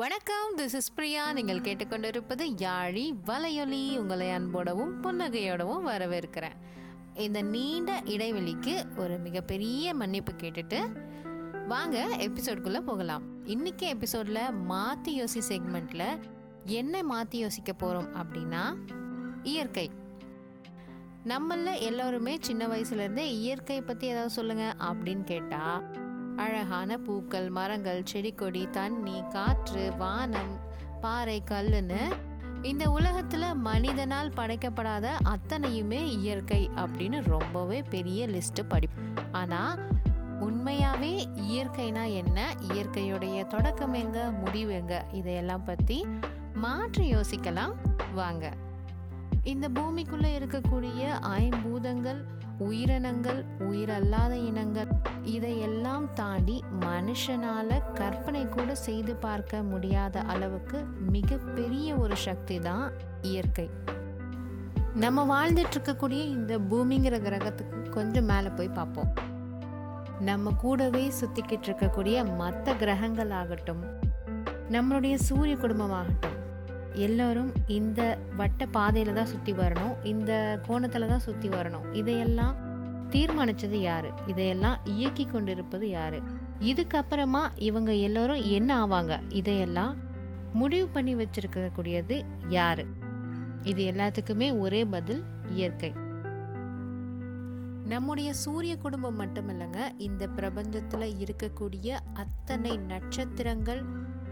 வணக்கம் this is Priya. நீங்கள் கேட்டுக்கொண்டிருப்பது யாழி வலையொலி. உங்களை அன்போடவும் புன்னகையோடவும் வரவேற்கிறேன். இந்த நீண்ட இடைவெளிக்கு ஒரு மிகப்பெரிய மன்னிப்பு கேட்டுட்டு வாங்க எபிசோட்குள்ளே போகலாம். இன்னைக்கு எபிசோடில் மாற்றி யோசி செக்மெண்ட்டில் என்ன மாற்றி யோசிக்க போகிறோம் அப்படின்னா இயற்கை. நம்மள எல்லோருமே சின்ன வயசுலேருந்தே இயற்கையை பற்றி ஏதாவது சொல்லுங்கள் அப்படின்னு கேட்டால் அழகான பூக்கள் மரங்கள் செடி கொடி தண்ணி காற்று வானம் பாறை கல்லுன்னு. இந்த உலகத்தில் மனிதனால் படைக்கப்படாத அத்தனையுமே இயற்கை அப்படின்னு ரொம்பவே பெரிய லிஸ்ட்டு படிப்போம் ஆனால் உண்மையாகவே இயற்கைனா என்ன? இயற்கையுடைய தொடக்கம் எங்க? முடிவு எங்க? இதையெல்லாம் பற்றி மாற்றி யோசிக்கலாம். வாங்க. இந்த பூமிக்குள்ளே இருக்கக்கூடிய ஐம்பூதங்கள் உயிரினங்கள் உயிரல்லாத இனங்கள். இதையெல்லாம் தாண்டி மனுஷனால கற்பனை கூட செய்து பார்க்க முடியாத அளவுக்கு மிகப்பெரிய ஒரு சக்தி தான் இயற்கை. நம்ம வாழ்ந்துட்டு இருக்கக்கூடிய இந்த பூமிங்கிற கிரகத்துக்கு கொஞ்சம் மேலே போய் பார்ப்போம். நம்ம கூடவே சுத்திக்கிட்டு இருக்கக்கூடிய மற்ற கிரகங்கள் ஆகட்டும் நம்மளுடைய சூரிய குடும்பமாகட்டும் எல்லோரும் இந்த வட்ட பாதையில் தான் சுற்றி வரணும். இந்த கோணத்தில் தான் சுற்றி வரணும். இதையெல்லாம் தீர்மானித்தது யார்? இதையெல்லாம் இயக்கி கொண்டிருப்பது யார்? இதுக்கப்புறமா இவங்க எல்லோரும் என்ன ஆவாங்க? இதையெல்லாம் முடிவு பண்ணி வச்சிருக்கக்கூடியது யார்? இது எல்லாத்துக்குமே ஒரே பதில் இயற்கை. நம்முடைய சூரிய குடும்பம் மட்டுமில்லைங்க இந்த பிரபஞ்சத்தில் இருக்கக்கூடிய அத்தனை நட்சத்திரங்கள்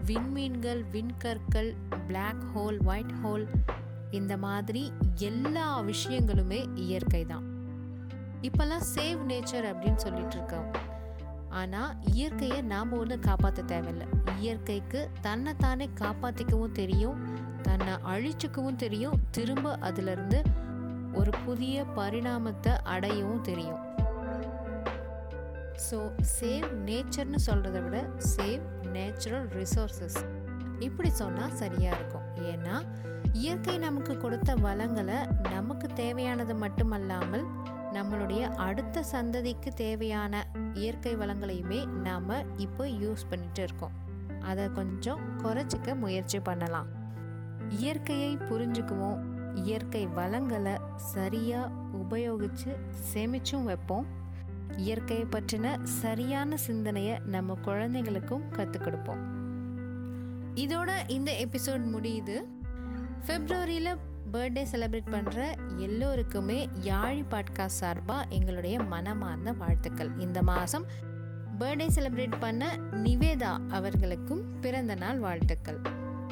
விண்மீன்கள் விண்கற்கள் பிளாக் ஹோல் ஒயிட் ஹோல் இந்த மாதிரி எல்லா விஷயங்களுமே இயற்கை தான். இப்போல்லாம் சேவ் நேச்சர் அப்படின்னு சொல்லிட்டு இருக்கோம். ஆனால் இயற்கையை நாம் ஒன்று காப்பாற்ற தேவையில்லை. இயற்கைக்கு தன்னைத்தானே காப்பாற்றிக்கவும் தெரியும் தன்னை அழிச்சிக்கவும் தெரியும் திரும்ப அதிலிருந்து ஒரு புதிய பரிணாமத்தை அடையவும் தெரியும். ஸோ சேவ் நேச்சர்னு சொல்கிறத விட சேவ் நேச்சுரல் ரிசோர்சஸ் இப்படி சொன்னால் சரியாக இருக்கும். ஏன்னா இயற்கை நமக்கு கொடுத்த வளங்களை நமக்கு தேவையானது மட்டுமல்லாமல் நம்மளுடைய அடுத்த சந்ததிக்கு தேவையான இயற்கை வளங்களையுமே நாம் இப்போ யூஸ் பண்ணிட்டு இருக்கோம். அதை கொஞ்சம் குறைச்சிக்க முயற்சி பண்ணலாம். இயற்கையை புரிஞ்சுக்குவோம். இயற்கை வளங்களை சரியாக உபயோகித்து சேமிச்சும் வைப்போம். இயற்கையை பற்றின சரியான சிந்தனையை நம்ம குழந்தைங்களுக்கும் கற்றுக் கொடுப்போம். இதோட இந்த எபிசோட் முடியுது. பிப்ரவரியில் பர்த்டே செலிப்ரேட் பண்ணுற எல்லோருக்குமே யாழி பாட்காஸ்ட் சார்பாக எங்களுடைய மனமார்ந்த வாழ்த்துக்கள். இந்த மாதம் பர்த்டே செலிப்ரேட் பண்ண நிவேதா அவர்களுக்கும் பிறந்த நாள் வாழ்த்துக்கள்.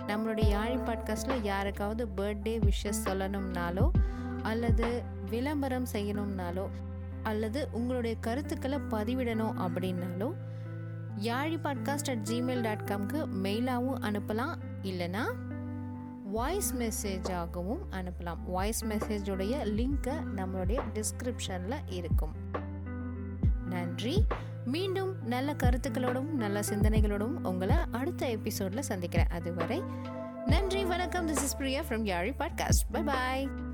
நம்மளுடைய யாழி பாட்காஸ்ட்டில் யாருக்காவது பர்த்டே விஷஸ் சொல்லணும்னாலோ அல்லது விளம்பரம் செய்யணும்னாலோ அல்லது உங்களுடைய கருத்துக்களை பதிவிடணும் அப்படின்னாலோ Yaazhi podcast at Gmail dot காம்க்கு மெயிலாகவும் அனுப்பலாம். இல்லைனா வாய்ஸ் மெசேஜாகவும் அனுப்பலாம். வாய்ஸ் மெசேஜுடைய லிங்க்கை நம்மளுடைய டிஸ்கிரிப்ஷனில் இருக்கும். நன்றி. மீண்டும் நல்ல கருத்துக்களோடும் நல்ல சிந்தனைகளோடும் உங்களை அடுத்த எபிசோடில் சந்திக்கிறேன். அதுவரை நன்றி வணக்கம். This is Priya from Yazhi podcast bye bye